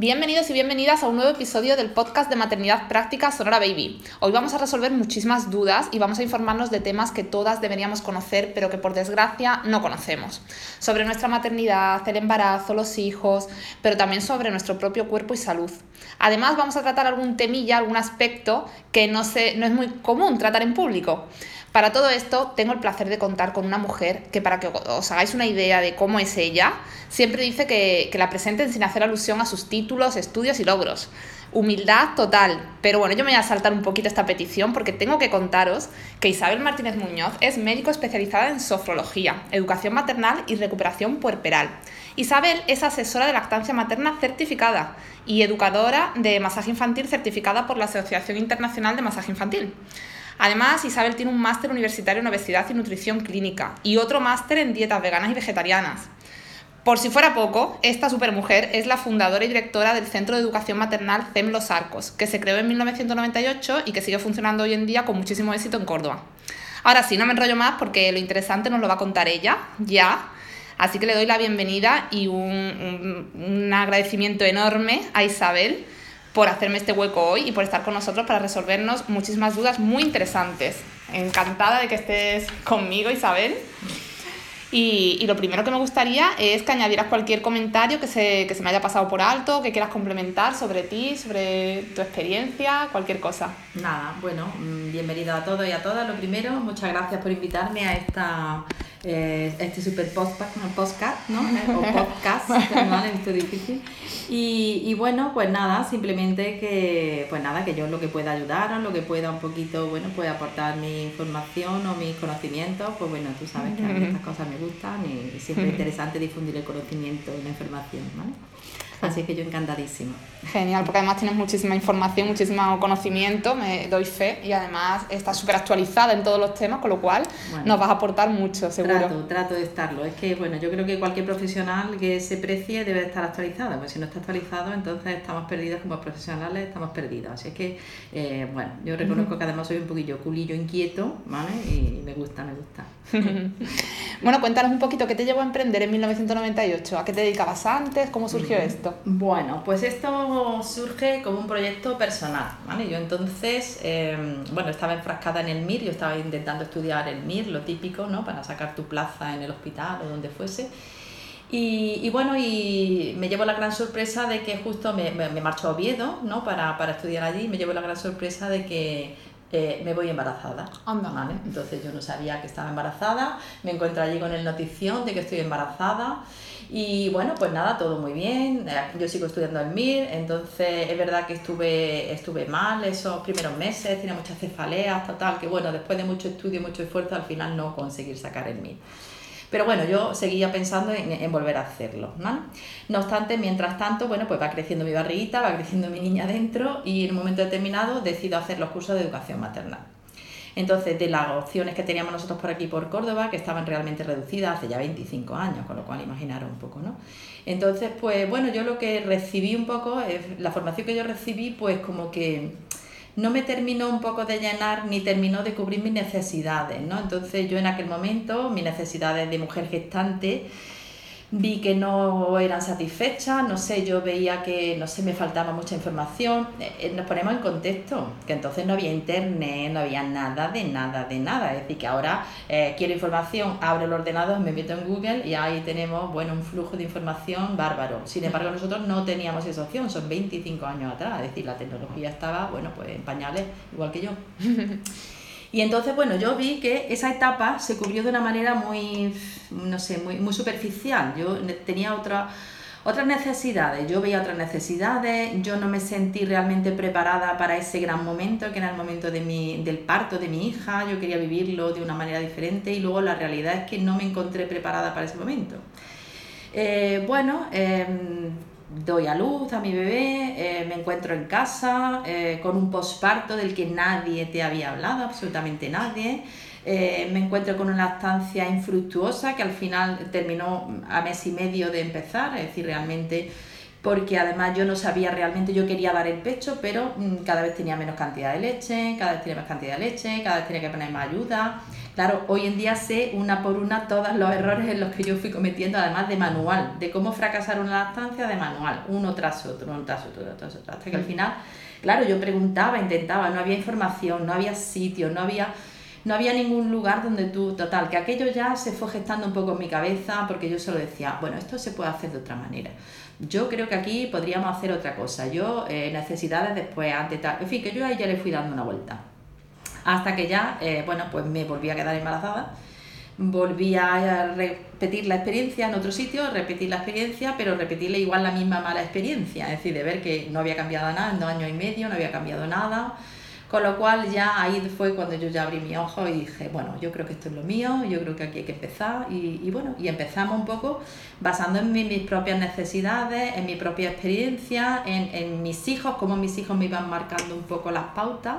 Bienvenidos y bienvenidas a un nuevo episodio del podcast de Maternidad Práctica Sonora Baby. Hoy vamos a resolver muchísimas dudas y vamos a informarnos de temas que todas deberíamos conocer, pero que por desgracia no conocemos. Sobre nuestra maternidad, el embarazo, los hijos, pero también sobre nuestro propio cuerpo y salud. Además, vamos a tratar algún temilla, algún aspecto que no, no es muy común tratar en público. Para todo esto, tengo el placer de contar con una mujer que, para que os hagáis una idea de cómo es ella, siempre dice que, la presenten sin hacer alusión a sus títulos, estudios y logros. Humildad total. Pero bueno, yo me voy a saltar un poquito esta petición porque tengo que contaros que Isabel Martínez Muñoz es médico especializada en sofrología, educación maternal y recuperación puerperal. Isabel es asesora de lactancia materna certificada y educadora de masaje infantil certificada por la Asociación Internacional de Masaje Infantil. Además, Isabel tiene un máster universitario en obesidad y nutrición clínica y otro máster en dietas veganas y vegetarianas. Por si fuera poco, esta supermujer es la fundadora y directora del Centro de Educación Maternal CEM Los Arcos, que se creó en 1998 y que sigue funcionando hoy en día con muchísimo éxito en Córdoba. Ahora sí, no me enrollo más porque lo interesante nos lo va a contar ella, ya. Así que le doy la bienvenida y un, un agradecimiento enorme a Isabel por hacerme este hueco hoy y por estar con nosotros para resolvernos muchísimas dudas muy interesantes. Encantada de que estés conmigo, Isabel. Y, lo primero que me gustaría es que añadieras cualquier comentario que se, que se me haya pasado por alto, que quieras complementar sobre ti, sobre tu experiencia, cualquier cosa. Nada, bueno, mm, bienvenido a todos y a todas. Lo primero, muchas gracias por invitarme a esta eh, este super podcast, ¿no? o podcast, ¿vale? Esto difícil. Y, y, bueno, pues nada, simplemente que, pues nada, que yo lo que pueda ayudaros, lo que pueda un poquito, bueno, pueda aportar mi información o mis conocimientos, pues bueno, tú sabes que a mí estas cosas me gustan y siempre es interesante difundir el conocimiento y la información, ¿vale? Así que yo encantadísimo. Genial, porque además tienes muchísima información, muchísimo conocimiento, me doy fe, y además estás súper actualizada en todos los temas, con lo cual nos vas a aportar mucho, seguro. Trato, trato de estarlo. Es que, bueno, yo creo que cualquier profesional que se precie debe estar actualizado, porque si no está actualizado, entonces estamos perdidos como profesionales, estamos perdidos. Así es que, eh, bueno, yo reconozco que además soy un poquillo culillo inquieto, ¿vale? Y me gusta, me gusta. bueno, cuéntanos un poquito, ¿qué te llevó a emprender en 1998? ¿A qué te dedicabas antes? ¿Cómo surgió esto? Bueno, pues esto surge como un proyecto personal, ¿vale? Yo entonces, em, bueno, estaba enfrascada en el MIR, yo estaba intentando estudiar el MIR, lo típico, ¿no? Para sacar tu plaza en el hospital o donde fuese. Y, bueno, y me llevo la gran sorpresa de que justo me, me, me marcho a Oviedo, ¿no? Para, para estudiar allí, me llevo la gran sorpresa de que eh, me voy embarazada. ¿vale? Entonces yo no sabía que estaba embarazada, me encuentro allí con el notición de que estoy embarazada y bueno, pues nada, todo muy bien, eh, yo sigo estudiando el MIR, entonces es verdad que estuve, estuve mal esos primeros meses, tenía muchas cefaleas, total, que bueno, después de mucho estudio y mucho esfuerzo al final no conseguir sacar el MIR. Pero bueno, yo seguía pensando en, volver a hacerlo, ¿no? No obstante, mientras tanto, bueno, pues va creciendo mi barriguita, va creciendo mi niña dentro y en un momento determinado decido hacer los cursos de educación maternal. Entonces, de las opciones que teníamos nosotros por aquí, por Córdoba, que estaban realmente reducidas hace ya 25 años, con lo cual imaginaros un poco, ¿no? Entonces, pues bueno, yo lo que recibí un poco, la formación que yo recibí, pues como que no me terminó un poco de llenar ni terminó de cubrir mis necesidades, ¿no? Entonces yo en aquel momento, mis necesidades de mujer gestante, vi que no eran satisfechas, no sé, yo veía que, no sé, me faltaba mucha información. Eh, eh, nos ponemos en contexto, que entonces no había internet, no había nada de nada de nada. Es decir, que ahora eh, quiero información, abro el ordenador, me meto en Google y ahí tenemos, bueno, un flujo de información bárbaro. Sin embargo, nosotros no teníamos esa opción, son 25 años atrás, es decir, la tecnología estaba, bueno, pues en pañales, igual que yo. Y entonces, bueno, yo vi que esa etapa se cubrió de una manera muy, no sé, muy, muy superficial. Yo tenía otra, otras necesidades, yo veía otras necesidades, yo no me sentí realmente preparada para ese gran momento, que era el momento de mi, del parto de mi hija, yo quería vivirlo de una manera diferente y luego la realidad es que no me encontré preparada para ese momento. Eh, bueno, em, doy a luz a mi bebé, eh, me encuentro en casa eh, con un posparto del que nadie te había hablado, absolutamente nadie. Eh, me encuentro con una lactancia infructuosa que al final terminó a mes y medio de empezar, es decir, realmente porque además yo no sabía realmente, yo quería dar el pecho, pero mm, cada vez tenía menos cantidad de leche, cada vez tenía más cantidad de leche, cada vez tenía que poner más ayuda. Claro, hoy en día sé una por una todos los errores en los que yo fui cometiendo, además de manual, de cómo fracasar una lactancia de manual, uno tras otro, uno tras otro, tras otro, hasta que al final, claro, yo preguntaba, intentaba, no había información, no había sitio, no había no había ningún lugar donde tú, total, que aquello ya se fue gestando un poco en mi cabeza porque yo solo decía, bueno, esto se puede hacer de otra manera. Yo creo que aquí podríamos hacer otra cosa. Yo, eh, necesidades después, antes, tal. En fin, que yo ahí ya le fui dando una vuelta. Hasta que ya, eh, bueno, pues me volví a quedar embarazada. Volví a repetir la experiencia en otro sitio, repetir la experiencia, pero repetirle igual la misma mala experiencia. Es decir, de ver que no había cambiado nada en dos años y medio, no había cambiado nada con lo cual ya ahí fue cuando yo ya abrí mi ojo y dije, bueno, yo creo que esto es lo mío, yo creo que aquí hay que empezar y, bueno, y empezamos un poco basando en mis propias necesidades, en mi propia experiencia, en, en mis hijos, cómo mis hijos me iban marcando un poco las pautas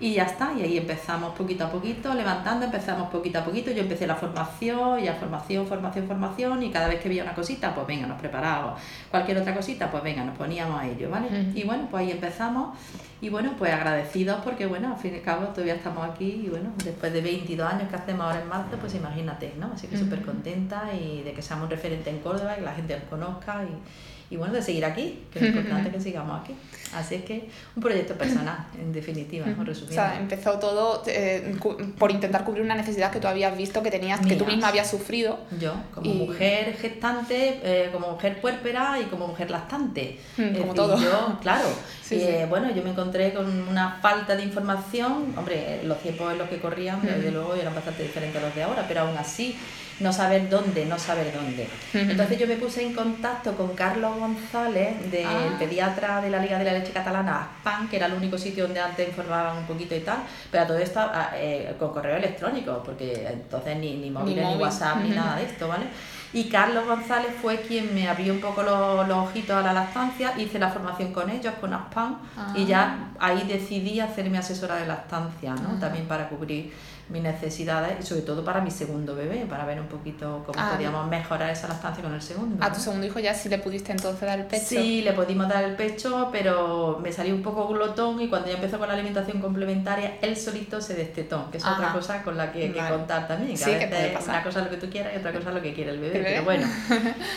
y ya está, y ahí empezamos poquito a poquito, levantando, empezamos poquito a poquito. Yo empecé la formación, ya formación, formación, formación, y cada vez que veía una cosita, pues venga, nos preparábamos. Cualquier otra cosita, pues venga, nos poníamos a ello, ¿vale? Y bueno, pues ahí empezamos, y bueno, pues agradecidos porque, bueno, al fin y al cabo todavía estamos aquí, y bueno, después de 22 años que hacemos ahora en marzo, pues imagínate, ¿no? Así que súper contenta y de que seamos un referente en Córdoba, y que la gente nos conozca y y bueno, de seguir aquí, que es importante que sigamos aquí. Así es que un proyecto personal, en definitiva, resumiendo. O sea, empezó todo eh, por intentar cubrir una necesidad que tú habías visto que tenías, que tú misma habías sufrido. Yo, como mujer gestante, eh, como mujer puérpera y como mujer lactante. como todo. Yo, claro. Eh, bueno, yo me encontré con una falta de información. Hombre, los tiempos en los que corrían, desde luego, eran bastante diferentes a los de ahora, pero aún así no saber dónde, no saber dónde. Entonces yo me puse en contacto con Carlos González, del ah. pediatra de la Liga de la Leche Catalana, PAN, que era el único sitio donde antes informaban un poquito y tal, pero todo esto ah, eh, con correo electrónico, porque entonces ni, ni móviles, ni, WhatsApp, ni nada de esto, ¿vale? Y Carlos González fue quien me abrió un poco los, ojitos a la lactancia, hice la formación con ellos, con ASPAN, y ya ah. ahí decidí hacerme asesora de lactancia, ¿no? También para cubrir mis necesidades y sobre todo para mi segundo bebé, para ver un poquito cómo ah, podíamos mejorar esa lactancia con el segundo. ¿A tu segundo hijo ya sí le pudiste entonces dar el pecho? Sí, le pudimos dar el pecho, pero me salió un poco glotón y cuando ya empezó con la alimentación complementaria, él solito se destetó, que es otra cosa con la que que contar también. sí, que Una cosa es lo que tú quieras y otra cosa es lo que quiere el bebé, pero bueno.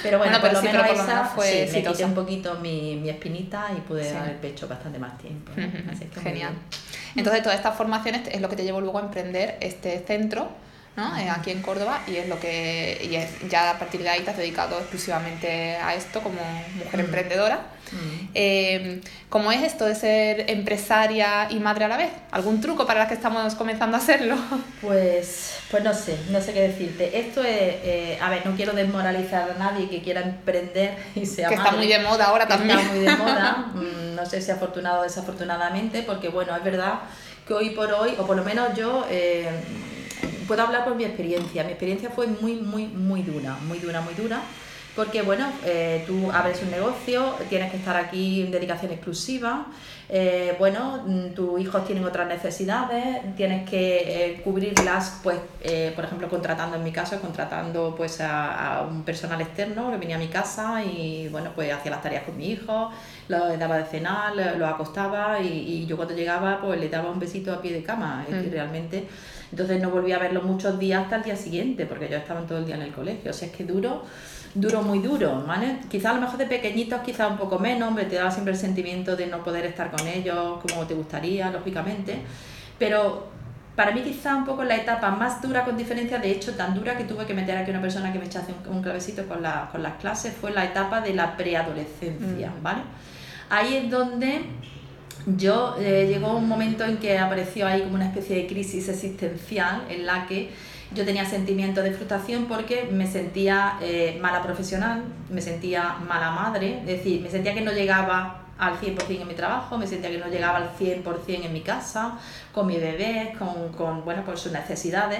Pero bueno, por, lo menos esa fue, me quité un poquito mi, mi espinita y pude dar el pecho bastante más tiempo. Así que Genial. Entonces, todas estas formaciones es lo que te llevó luego a emprender este centro ¿no? Eh, aquí en Córdoba y es lo que y es, ya a partir de ahí te has dedicado exclusivamente a esto como mujer emprendedora. Eh, ¿Cómo es esto de ser empresaria y madre a la vez? ¿Algún truco para las que estamos comenzando a hacerlo? Pues, pues no sé, no sé qué decirte. Esto es, eh, a ver, no quiero desmoralizar a nadie que quiera emprender y sea Que está muy de moda ahora también. Está muy de moda, mm, no sé si afortunado o desafortunadamente, porque bueno, es verdad que hoy por hoy, o por lo menos yo, eh, puedo hablar por mi experiencia. Mi experiencia fue muy, muy, muy dura, muy dura, muy dura. Porque, bueno, eh, tú abres un negocio, tienes que estar aquí en dedicación exclusiva, eh, bueno, mm, tus hijos tienen otras necesidades, tienes que cubrirlas, pues, por ejemplo, contratando, en mi caso, contratando pues a, a, un personal externo que venía a mi casa y, bueno, pues hacía las tareas con mi hijo, lo daba de cenar, lo acostaba y, y, yo cuando llegaba pues le daba un besito a pie de cama. Es que mm. realmente, entonces no volví a verlo muchos días hasta el día siguiente porque yo estaba todo el día en el colegio. O sea, es que duro, duro, muy duro, ¿vale? Quizás a lo mejor de pequeñitos quizás un poco menos, me te daba siempre el sentimiento de no poder estar con ellos como te gustaría, lógicamente. Pero para mí quizá un poco la etapa más dura con diferencia, de hecho tan dura que tuve que meter aquí una persona que me echase un, clavecito con, la, con las clases, fue la etapa de la preadolescencia, mm. ¿vale? Ahí es donde yo eh, llegó un momento en que apareció ahí como una especie de crisis existencial en la que yo tenía sentimientos de frustración porque me sentía eh, mala profesional, me sentía mala madre, es decir, me sentía que no llegaba al 100% en mi trabajo, me sentía que no llegaba al 100% en mi casa, con mi bebé, con, con bueno, por sus necesidades.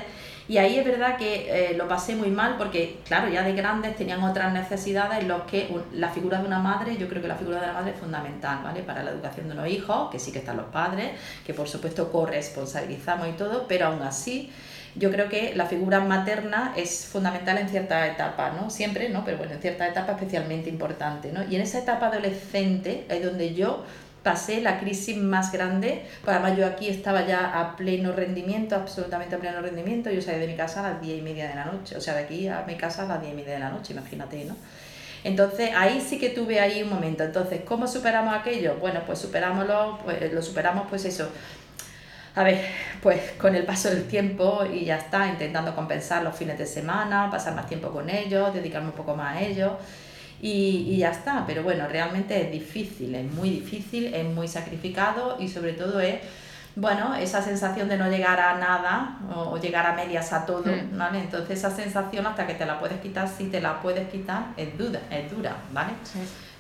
Y ahí es verdad que eh, lo pasé muy mal porque, claro, ya de grandes tenían otras necesidades en los que la figura de una madre, yo creo que la figura de la madre es fundamental, ¿vale? Para la educación de los hijos, que sí que están los padres, que por supuesto corresponsabilizamos y todo, pero aún así yo creo que la figura materna es fundamental en cierta etapa, ¿no? Siempre, ¿no? Pero bueno, en cierta etapa especialmente importante, ¿no? Y en esa etapa adolescente es donde yo pasé la crisis más grande, pues además yo aquí estaba ya a pleno rendimiento, absolutamente a pleno rendimiento, yo salí de mi casa a las 10 y media de la noche, o sea, de aquí a mi casa a las 10 y media de la noche, imagínate, ¿no? Entonces ahí sí que tuve ahí un momento. Entonces, ¿cómo superamos aquello? Bueno, pues superámoslo, pues lo superamos pues eso. A ver, pues con el paso del tiempo y ya está, intentando compensar los fines de semana, pasar más tiempo con ellos, dedicarme un poco más a ellos y, y ya está. Pero bueno, realmente es difícil, es muy difícil, es muy sacrificado y sobre todo es bueno, esa sensación de no llegar a nada o, llegar a medias a todo, mm. ¿vale? Entonces esa sensación hasta que te la puedes quitar, si te la puedes quitar, es dura, es dura, ¿vale?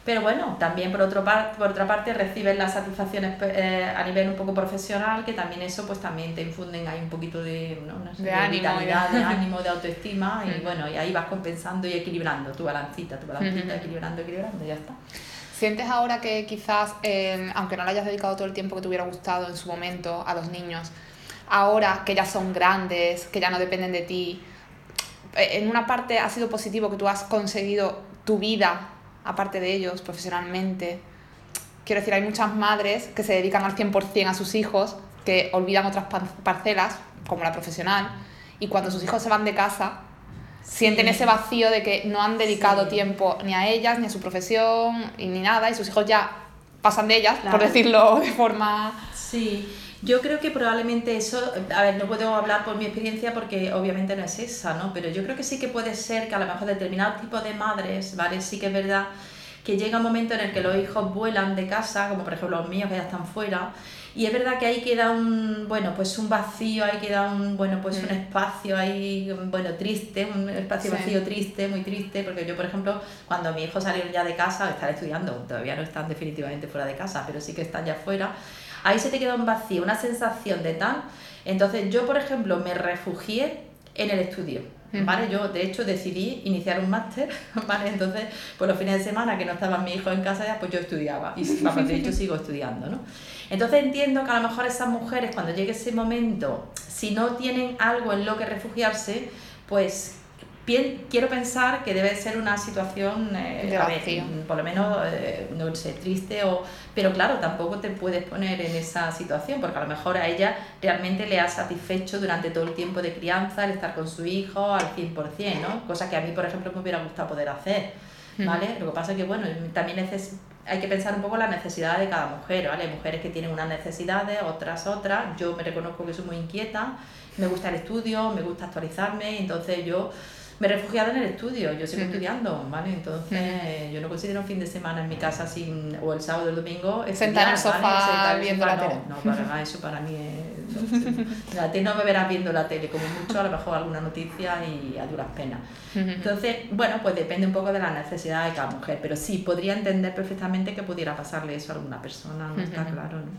Pero bueno, también por, otro par, por otra parte recibes las satisfacciones eh, a nivel un poco profesional, que también eso pues también te infunden ahí un poquito de, de, ánimo, vitalidad, de... ánimo, de autoestima y bueno, y ahí vas compensando y equilibrando tu balancita, tu balancita, equilibrando, equilibrando, y ya está. ¿Sientes ahora que quizás, eh, aunque no le hayas dedicado todo el tiempo que te hubiera gustado en su momento a los niños, ahora que ya son grandes, que ya no dependen de ti, eh, en una parte ha sido positivo que tú has conseguido tu vida aparte de ellos, profesionalmente. Quiero decir, hay muchas madres que se dedican al 100% a sus hijos, que olvidan otras parcelas, como la profesional, y cuando sus hijos se van de casa, sienten ese vacío de que no han dedicado tiempo ni a ellas, ni a su profesión, ni nada, y sus hijos ya pasan de ellas, por decirlo de forma... Sí, yo creo que probablemente eso, a ver, no puedo hablar por mi experiencia porque obviamente no es esa, ¿no? Pero yo creo que sí que puede ser que a lo mejor determinado tipo de madres, ¿vale? Sí que es verdad que llega un momento en el que los hijos vuelan de casa, como por ejemplo los míos que ya están fuera, y es verdad que ahí queda un, bueno, pues un vacío, ahí queda un, bueno, pues un mm. espacio ahí, bueno, triste, un espacio vacío triste, muy triste, porque yo, por ejemplo, cuando mi hijo salió ya de casa, están estudiando, todavía no están definitivamente fuera de casa, pero sí que están ya fuera, ahí se te queda un vacío, una sensación de tal. Entonces yo, por ejemplo, me refugié en el estudio. ¿Vale? Yo, de hecho, decidí iniciar un máster, ¿vale? Entonces, por los fines de semana que no estaban mis hijos en casa, ya, pues yo estudiaba. Y, de hecho, sigo estudiando, ¿no? Entonces entiendo que a lo mejor esas mujeres, cuando llegue ese momento, si no tienen algo en lo que refugiarse, pues quiero pensar que debe ser una situación, eh, por lo menos, eh, no sé, triste, o, pero claro, tampoco te puedes poner en esa situación, porque a lo mejor a ella realmente le ha satisfecho durante todo el tiempo de crianza el estar con su hijo al 100%, ¿no? Cosa que a mí, por ejemplo, me hubiera gustado poder hacer, ¿vale? Lo que pasa es que, bueno, también hay que pensar un poco la necesidad de cada mujer, ¿vale? Hay mujeres que tienen unas necesidades, otras otras, yo me reconozco que soy muy inquieta, me gusta el estudio, me gusta actualizarme, entonces yo me he refugiado en el estudio, yo sigo estudiando, ¿vale? Entonces, yo no considero un fin de semana en mi casa sin, o el sábado o el domingo. Sentar en el sofá viendo la tele. No, para nada, eso para mí es. No, no me verás viendo la tele, como mucho, a lo mejor alguna noticia y a duras penas. Entonces, bueno, pues depende un poco de la necesidad de cada mujer, pero sí, podría entender perfectamente que pudiera pasarle eso a alguna persona, no está claro, ¿no?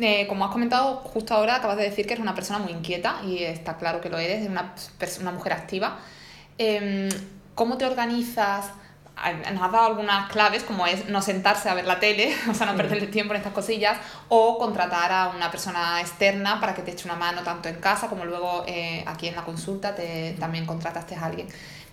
Eh, como has comentado justo ahora, acabas de decir que eres una persona muy inquieta y está claro que lo eres, una, una mujer activa. Em, cómo te organizas. Nos has dado algunas claves, como es no sentarse a ver la tele, o sea, no perder el tiempo en estas cosillas, o contratar a una persona externa para que te eche una mano tanto en casa como luego eh, aquí en la consulta te, también contrataste a alguien.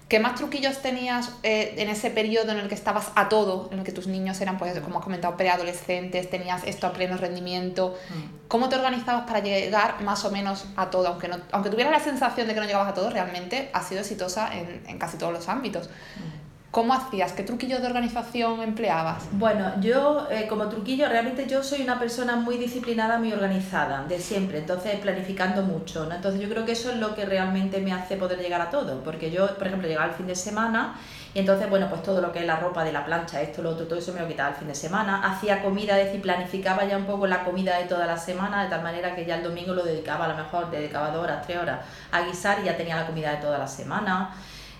¿Qué más truquillos tenías eh, en ese periodo en el que estabas a todo, en el que tus niños eran, pues, como has comentado, preadolescentes, tenías esto a pleno rendimiento? Mm. ¿Cómo te organizabas para llegar más o menos a todo? Aunque, no, aunque tuvieras la sensación de que no llegabas a todo, realmente has sido exitosa en, en casi todos los ámbitos. Mm. ¿Cómo hacías? ¿Qué truquillos de organización empleabas? Bueno, yo eh, como truquillo, realmente yo soy una persona muy disciplinada, muy organizada, de siempre, entonces planificando mucho, ¿no? Entonces yo creo que eso es lo que realmente me hace poder llegar a todo, porque yo, por ejemplo, llegaba el fin de semana y entonces, bueno, pues todo lo que es la ropa de la plancha, esto, lo otro, todo eso me lo quitaba el fin de semana, hacía comida, es decir, planificaba ya un poco la comida de toda la semana, de tal manera que ya el domingo lo dedicaba, a lo mejor dedicaba dos horas, tres horas a guisar y ya tenía la comida de toda la semana.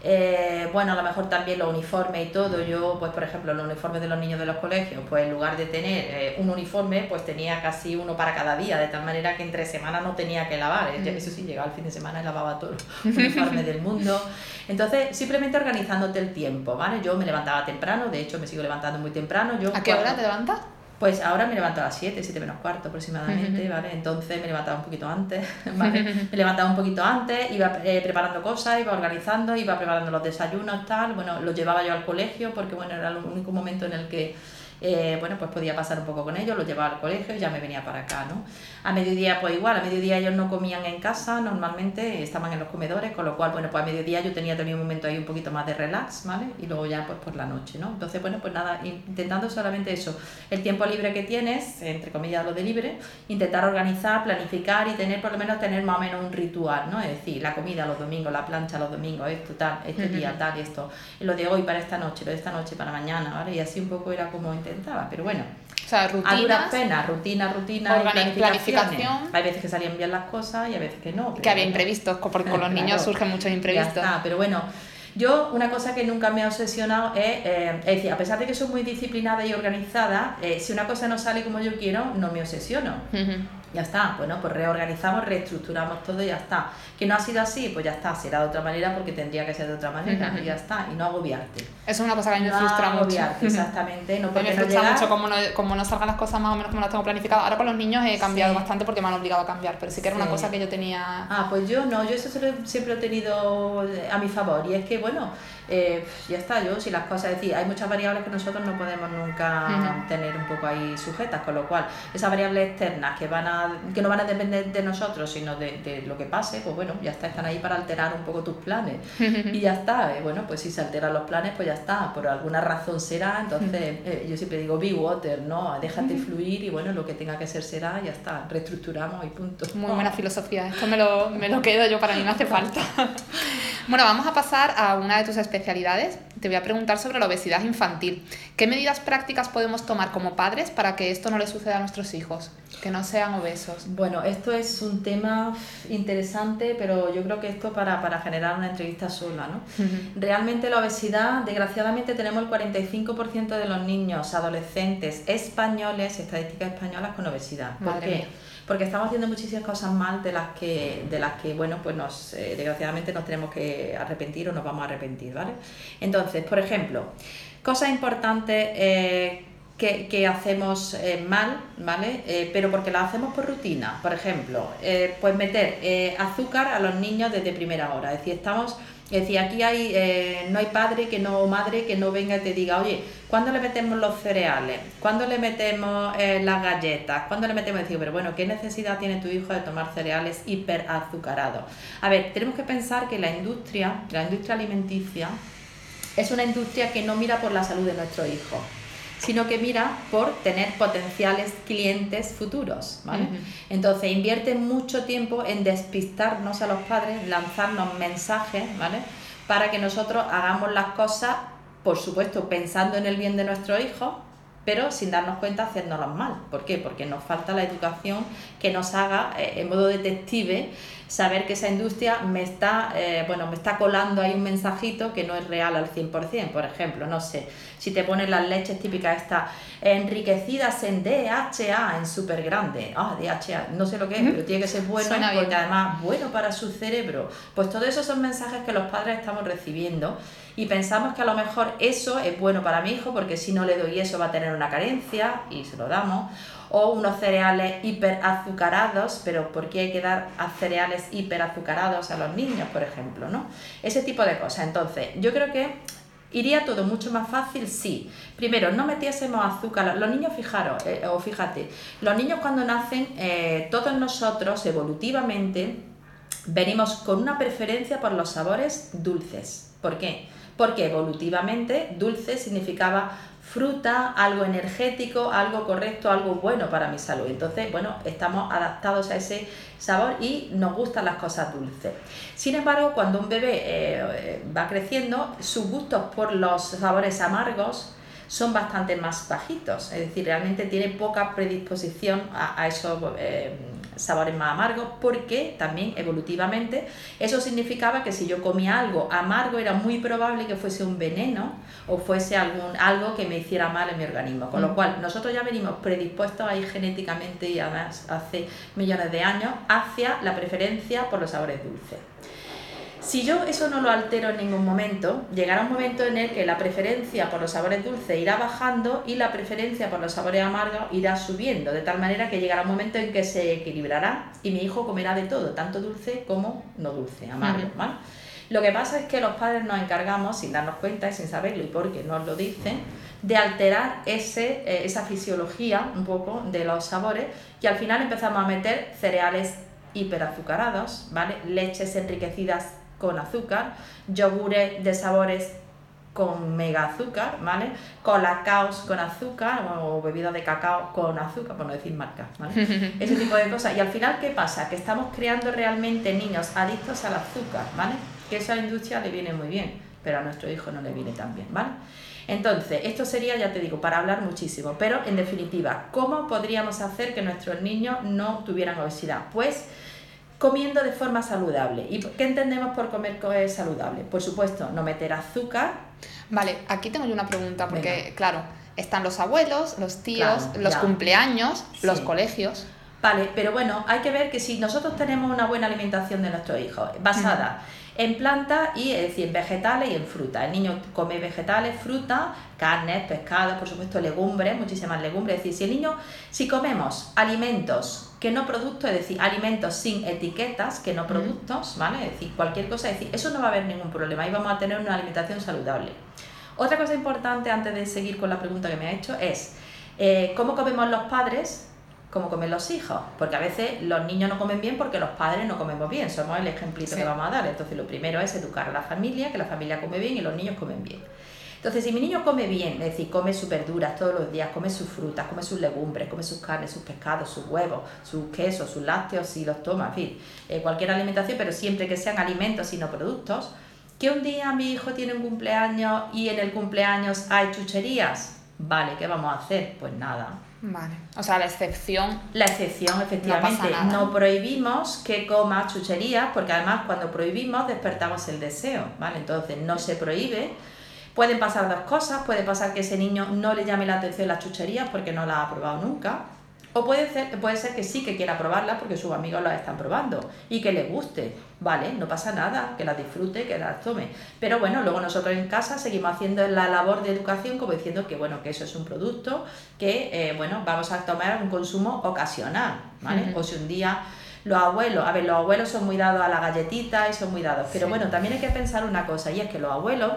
Eh, bueno, a lo mejor también los uniformes y todo. Yo, pues por ejemplo, los uniformes de los niños de los colegios, pues en lugar de tener eh, un uniforme, pues tenía casi uno para cada día, de tal manera que entre semanas no tenía que lavar. Mm. Eso sí, llegaba el fin de semana y lavaba todos los uniformes del mundo. Entonces, simplemente organizándote el tiempo, ¿vale? Yo me levantaba temprano, de hecho me sigo levantando muy temprano. Yo, ¿A qué hora te levantas? Pues ahora me levanto a las 7, 7 menos cuarto aproximadamente, ¿vale? Entonces me levantaba un poquito antes, ¿vale? Me levantaba un poquito antes, iba eh, preparando cosas, iba organizando, iba preparando los desayunos, tal. Bueno, los llevaba yo al colegio porque, bueno, era el único momento en el que eh, bueno, pues podía pasar un poco con ellos, los llevaba al colegio y ya me venía para acá, ¿no? A mediodía, pues igual, a mediodía ellos no comían en casa, normalmente estaban en los comedores, con lo cual, bueno, pues a mediodía yo tenía también un momento ahí un poquito más de relax, ¿vale? Y luego ya, pues por la noche, ¿no? Entonces, bueno, pues nada, intentando solamente eso, el tiempo libre que tienes, entre comillas lo de libre, intentar organizar, planificar y tener, por lo menos, tener más o menos un ritual, ¿no? Es decir, la comida los domingos, la plancha los domingos, esto, tal, este día, tal, esto, y lo de hoy para esta noche, lo de esta noche para mañana, ¿vale? Y así un poco era como intentaba, pero bueno. O sea, rutinas, a duras penas, rutina, rutina, planificación. Hay veces que salían bien las cosas y a veces que no. Que había imprevistos, porque con los niños surgen muchos imprevistos. Ya está, pero bueno, yo una cosa que nunca me ha obsesionado es, eh, es decir, a pesar de que soy muy disciplinada y organizada, eh, si una cosa no sale como yo quiero, no me obsesiono. Ya está, bueno, pues reorganizamos, reestructuramos todo y ya está. Que no ha sido así, pues ya está, será de otra manera porque tendría que ser de otra manera y ya está, y no agobiarte. Eso es una cosa que a mí me frustra mucho. exactamente. No mí me frustra mucho como no, como no salgan las cosas más o menos como las tengo planificadas. Ahora con los niños he cambiado bastante porque me han obligado a cambiar, pero sí que era una cosa que yo tenía... Ah, pues yo no, yo eso siempre he tenido a mi favor y es que, bueno, eh, ya está, yo si las cosas, es decir, hay muchas variables que nosotros no podemos nunca tener un poco ahí sujetas, con lo cual esas variables externas que van a, que no van a depender de nosotros, sino de, de lo que pase, pues bueno, ya está, están ahí para alterar un poco tus planes. y ya está, eh, bueno, pues si se alteran los planes, pues ya está, por alguna razón será, entonces eh, yo siempre digo, be water, ¿no? Déjate fluir y bueno, lo que tenga que ser será, ya está, reestructuramos y punto. Muy buena filosofía, esto me lo, me lo quedo yo, para mí no hace falta. bueno, vamos a pasar a una de tus experiencias especialidades, te voy a preguntar sobre la obesidad infantil. ¿Qué medidas prácticas podemos tomar como padres para que esto no le suceda a nuestros hijos, que no sean obesos? Bueno, esto es un tema interesante, pero yo creo que esto para, para generar una entrevista sola. ¿no? Realmente la obesidad, desgraciadamente tenemos el 45% de los niños, adolescentes españoles, estadísticas españolas con obesidad. ¿Por qué? Porque estamos haciendo muchísimas cosas mal de las que, de las que bueno, pues nos, eh, desgraciadamente nos tenemos que arrepentir o nos vamos a arrepentir, ¿vale? Entonces, por ejemplo, cosas importantes eh, que, que, hacemos eh, mal, ¿vale? pero porque las hacemos por rutina, por ejemplo, pues meter azúcar a los niños desde primera hora, es decir, estamos es decir, aquí hay, eh, no hay padre que no, madre que no venga y te diga, oye, ¿cuándo le metemos los cereales? ¿Cuándo le metemos eh, las galletas? ¿Cuándo le metemos? Decir, pero bueno, ¿qué necesidad tiene tu hijo de tomar cereales hiperazucarados? A ver, tenemos que pensar que la industria, la industria alimenticia, es una industria que no mira por la salud de nuestro hijo sino que mira por tener potenciales clientes futuros, ¿vale? Entonces invierte mucho tiempo en despistarnos a los padres, lanzarnos mensajes, ¿vale? Para que nosotros hagamos las cosas, por supuesto, pensando en el bien de nuestro hijo, pero sin darnos cuenta haciéndolos mal. ¿Por qué? Porque nos falta la educación que nos haga, eh, en modo detective, saber que esa industria me está, eh, bueno, me está colando ahí un mensajito que no es real al 100%, por ejemplo, no sé, si te ponen las leches típicas estas enriquecidas en DHA, en súper grande, ah, DHA, no sé lo que es, pero tiene que ser bueno porque además bueno para su cerebro, pues todos esos son mensajes que los padres estamos recibiendo y pensamos que a lo mejor eso es bueno para mi hijo porque si no le doy eso va a tener una carencia y se lo damos o unos cereales hiperazucarados, pero ¿por qué hay que dar a cereales hiperazucarados a los niños, por ejemplo? ¿no? Ese tipo de cosas. Entonces, yo creo que ¿Iría todo mucho más fácil? Sí. Primero, no metiésemos azúcar. Los niños, fijaros, eh, o fíjate, los niños cuando nacen, eh, todos nosotros evolutivamente venimos con una preferencia por los sabores dulces. ¿Por qué? Porque evolutivamente dulce significaba fruta, algo energético, algo correcto, algo bueno para mi salud. Entonces, bueno, estamos adaptados a ese sabor y nos gustan las cosas dulces. Sin embargo, cuando un bebé eh, va creciendo, sus gustos por los sabores amargos son bastante más bajitos, es decir, realmente tiene poca predisposición a, a esos eh, sabores más amargos, porque también evolutivamente eso significaba que si yo comía algo amargo era muy probable que fuese un veneno o fuese algún, algo que me hiciera mal en mi organismo. Con lo mm. cual, nosotros ya venimos predispuestos ahí genéticamente y además hace millones de años hacia la preferencia por los sabores dulces. Si yo eso no lo altero en ningún momento, llegará un momento en el que la preferencia por los sabores dulces irá bajando y la preferencia por los sabores amargos irá subiendo, de tal manera que llegará un momento en que se equilibrará y mi hijo comerá de todo, tanto dulce como no dulce, amargo. Lo que pasa es que los padres nos encargamos, sin darnos cuenta y sin saberlo y porque nos lo dicen, de alterar ese, eh, esa fisiología un poco de los sabores y al final empezamos a meter cereales hiperazucarados, ¿vale? Leches enriquecidas con azúcar, yogures de sabores con mega azúcar, ¿vale? Colacaos con azúcar o bebidas de cacao con azúcar, por no decir marcas, ¿vale? Ese tipo de cosas. Y al final, ¿qué pasa? Que estamos creando realmente niños adictos al azúcar, ¿vale? Que eso a la industria le viene muy bien, pero a nuestro hijo no le viene tan bien, ¿vale? Entonces, esto sería, ya te digo, para hablar muchísimo, pero en definitiva, ¿cómo podríamos hacer que nuestros niños no tuvieran obesidad? Pues comiendo de forma saludable. ¿Y qué entendemos por comer saludable? Por supuesto, no meter azúcar. Vale, aquí tengo yo una pregunta, porque claro, están los abuelos, los tíos, los cumpleaños, los colegios. Vale, pero bueno, hay que ver que si nosotros tenemos una buena alimentación de nuestros hijos, basada en plantas y es decir, en vegetales y en fruta. El niño come vegetales, fruta, carnes, pescados, por supuesto legumbres, muchísimas legumbres. Es decir, si el niño, si comemos alimentos que no productos, es decir, alimentos sin etiquetas, que no productos, ¿vale? Es decir, cualquier cosa, es decir, eso no va a haber ningún problema, ahí vamos a tener una alimentación saludable. Otra cosa importante antes de seguir con la pregunta que me ha hecho es, eh, ¿cómo comemos los padres? Como comen los hijos, porque a veces los niños no comen bien porque los padres no comemos bien, somos el ejemplito que vamos a dar. Entonces lo primero es educar a la familia, que la familia come bien y los niños comen bien. Entonces, si mi niño come bien, es decir, come sus verduras todos los días, come sus frutas, come sus legumbres, come sus carnes, sus pescados, sus huevos, sus quesos, sus lácteos, si los toma, en fin, eh, cualquier alimentación, pero siempre que sean alimentos y no productos, que un día mi hijo tiene un cumpleaños y en el cumpleaños hay chucherías, vale, ¿qué vamos a hacer? Pues nada, Vale. O sea, la excepción. La excepción, efectivamente. No, prohibimos que coma chucherías, porque además cuando prohibimos despertamos el deseo, ¿vale? Entonces no se prohíbe. Pueden pasar dos cosas. Puede pasar que ese niño no le llame la atención las chucherías porque no las ha probado nunca. O puede ser, puede ser que sí que quiera probarlas porque sus amigos las están probando y que le guste. Vale, no pasa nada, que las disfrute, que las tome. Pero bueno, luego nosotros en casa seguimos haciendo la labor de educación como diciendo que bueno, que eso es un producto que eh, bueno, vamos a tomar un consumo ocasional, ¿vale? O si un día los abuelos, a ver, los abuelos son muy dados a la galletita y son muy dados, pero bueno, también hay que pensar una cosa y es que los abuelos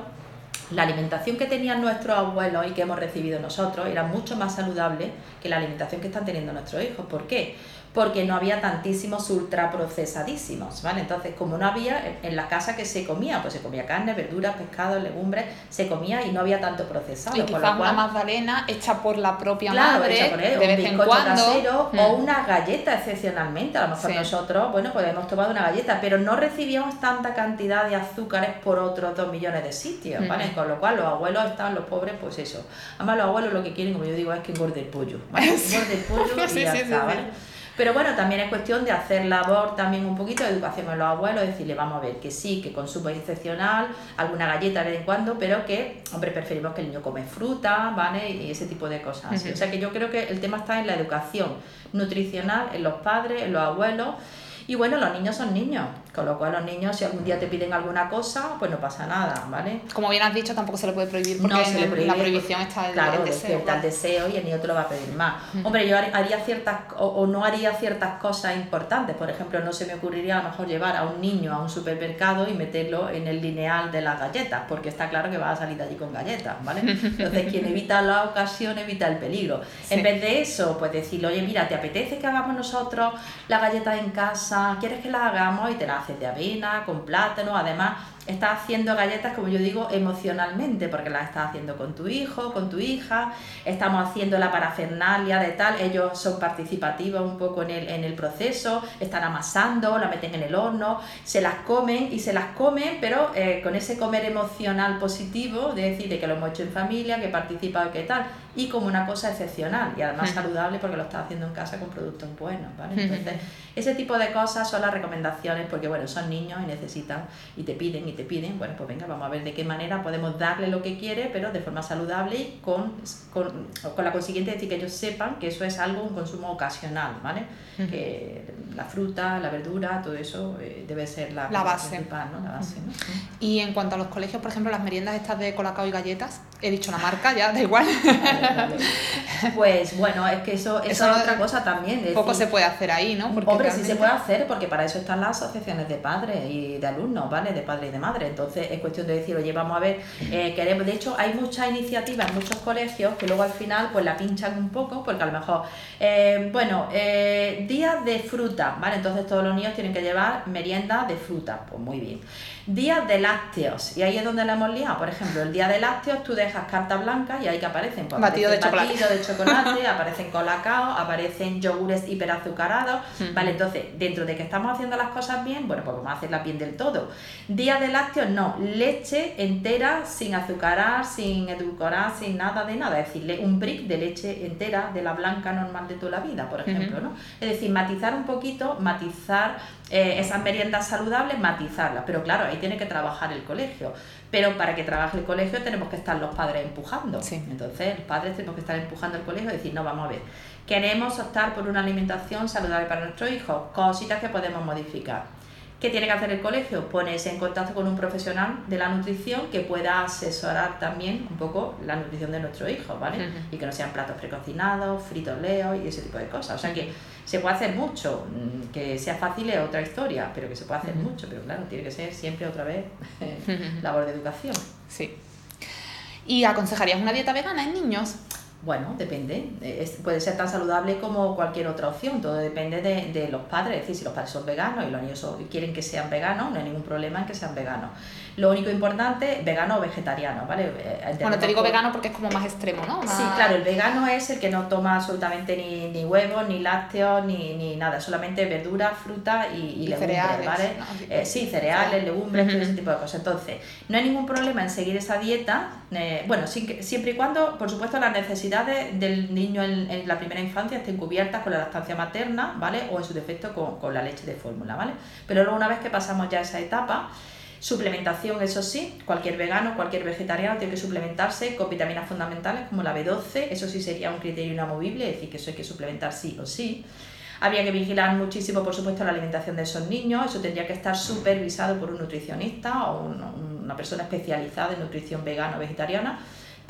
la alimentación que tenían nuestros abuelos y que hemos recibido nosotros era mucho más saludable que la alimentación que están teniendo nuestros hijos. ¿Por qué? Porque no había tantísimos ultraprocesadísimos, ¿vale? Entonces, como no había en la casa que se comía, pues se comía carne, verduras, pescado, legumbres, se comía y no había tanto procesado. Y quizás una magdalena hecha por la propia madre, hecha por él, de vez en cuando. casero o mm. una galleta excepcionalmente. A lo mejor nosotros, bueno, pues hemos tomado una galleta, pero no recibíamos tanta cantidad de azúcares por otros dos millones de sitios, ¿vale? Con lo cual los abuelos estaban, los pobres, pues eso. Además los abuelos lo que quieren, como yo digo, es que engorde el pollo, ¿vale? Engorde el pollo y ya está, ¿vale? Pero bueno, también es cuestión de hacer labor también un poquito de educación a los abuelos, decirle, vamos a ver, que sí, que consumo es excepcional, alguna galleta de vez en cuando, pero que, hombre, preferimos que el niño come fruta, ¿vale? Y ese tipo de cosas. O sea que yo creo que el tema está en la educación nutricional, en los padres, en los abuelos. Y bueno, los niños son niños, con lo cual los niños, si algún día te piden alguna cosa, pues no pasa nada, ¿vale? Como bien has dicho, tampoco se le puede prohibir porque la prohibición está en claro, el deseo. Claro, el deseo y el niño te lo va a pedir más. Hombre, yo haría ciertas, o, no haría ciertas cosas importantes. Por ejemplo, no se me ocurriría a lo mejor llevar a un niño a un supermercado y meterlo en el lineal de las galletas, porque está claro que va a salir de allí con galletas, ¿vale? Entonces, quien evita la ocasión evita el peligro. En vez de eso, pues decirle, oye, mira, ¿te apetece que hagamos nosotros la galleta en casa? ¿Quieres que la hagamos? Y te la haces de avena, con plátano, además estás haciendo galletas, como yo digo, emocionalmente, porque las estás haciendo con tu hijo, con tu hija, estamos haciendo la parafernalia de tal, ellos son participativos un poco en el, en el proceso, están amasando, la meten en el horno, se las comen y se las comen, pero eh, con ese comer emocional positivo, de decir que lo hemos hecho en familia, que participa y que tal, y como una cosa excepcional y además saludable porque lo estás haciendo en casa con productos buenos, ¿vale? Entonces, ese tipo de cosas son las recomendaciones porque, bueno, son niños y necesitan y te piden y te piden, bueno, pues venga, vamos a ver de qué manera podemos darle lo que quiere, pero de forma saludable y con, con, con la consiguiente decir que ellos sepan que eso es algo, un consumo ocasional, ¿vale? Que la fruta, la verdura, todo eso eh, debe ser la, base. Principal, ¿no? La base Y en cuanto a los colegios, por ejemplo, las meriendas estas de colacao y galletas, he dicho la marca, ya da igual. pues bueno, es que eso, eso, es otra cosa también. poco se puede hacer ahí, ¿no? Porque Hombre, sí se puede hacer porque para eso están las asociaciones de padres y de alumnos, ¿vale? De padres y de madres. Entonces es cuestión de decir, oye, vamos a ver, eh, queremos. De hecho, hay muchas iniciativas en muchos colegios que luego al final pues la pinchan un poco porque a lo mejor, eh, bueno, eh, días de fruta, ¿vale? Entonces todos los niños tienen que llevar merienda de fruta, pues muy bien. Días de lácteos, y ahí es donde la hemos liado. Por ejemplo, el día de lácteos tú dejas cartas blancas y ahí que aparecen pues, batido, de, chocolate. de chocolate, aparecen colacao, aparecen yogures hiperazucarados, ¿vale? Entonces, dentro de que estamos haciendo las cosas bien, bueno, pues vamos a hacerlas bien del todo. Día de lácteos, no, leche entera, sin azucarar, sin edulcorar, sin nada de nada. Es decir, un brick de leche entera de la blanca normal de toda la vida, por ejemplo, ¿no? Es decir, matizar un poquito, matizar eh, esas meriendas saludables, matizarlas. Pero claro, ahí tiene que trabajar el colegio. Pero para que trabaje el colegio tenemos que estar los padres empujando. Entonces, los padres tenemos que estar empujando el colegio y decir, no, vamos a ver, queremos optar por una alimentación saludable para nuestros hijos, cositas que podemos modificar. ¿Qué tiene que hacer el colegio? Ponerse en contacto con un profesional de la nutrición que pueda asesorar también un poco la nutrición de nuestros hijos, ¿vale? Y que no sean platos precocinados, fritos leos y ese tipo de cosas. O sea que se puede hacer mucho, mm, que sea fácil es otra historia, pero que se puede hacer mucho, pero claro, tiene que ser siempre otra vez labor de educación. Sí. ¿Y aconsejarías una dieta vegana en niños? Bueno, depende. puede ser tan saludable como cualquier otra opción. Todo depende de, de, los padres. Es decir, si los padres son veganos y los niños quieren que sean veganos, no hay ningún problema en que sean veganos. Lo único importante, vegano o vegetariano, ¿vale? Eh, bueno, te digo vegano porque es como más extremo, ¿no? Sí, claro, el vegano es el que no toma absolutamente ni, ni huevos, ni lácteos, ni, ni nada, solamente verduras, fruta y, legumbres, cereales, ¿vale? Eh, sí, cereales, legumbres, todo ese tipo de cosas. Entonces, no hay ningún problema en seguir esa dieta, eh, bueno, siempre y cuando, por supuesto, las necesidades del niño en, la primera infancia estén cubiertas con la lactancia materna, ¿vale? O en su defecto con, con la leche de fórmula, ¿vale? Pero luego una vez que pasamos ya esa etapa, Suplementación, eso sí, cualquier vegano, cualquier vegetariano tiene que suplementarse con vitaminas fundamentales como la B12, eso sí sería un criterio inamovible, es decir, que eso hay que suplementar sí o sí. Habría que vigilar muchísimo, por supuesto, la alimentación de esos niños, eso tendría que estar supervisado por un nutricionista o una persona especializada en nutrición vegana o vegetariana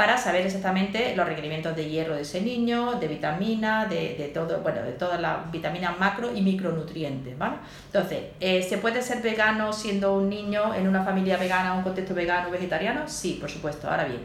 para saber exactamente los requerimientos de hierro de ese niño, de vitamina, de, de todo, bueno, de todas las vitaminas macro y micronutrientes, ¿vale? Entonces, eh, ¿se puede ser vegano siendo un niño en una familia vegana, un contexto vegano o vegetariano? Sí, por supuesto. Ahora bien,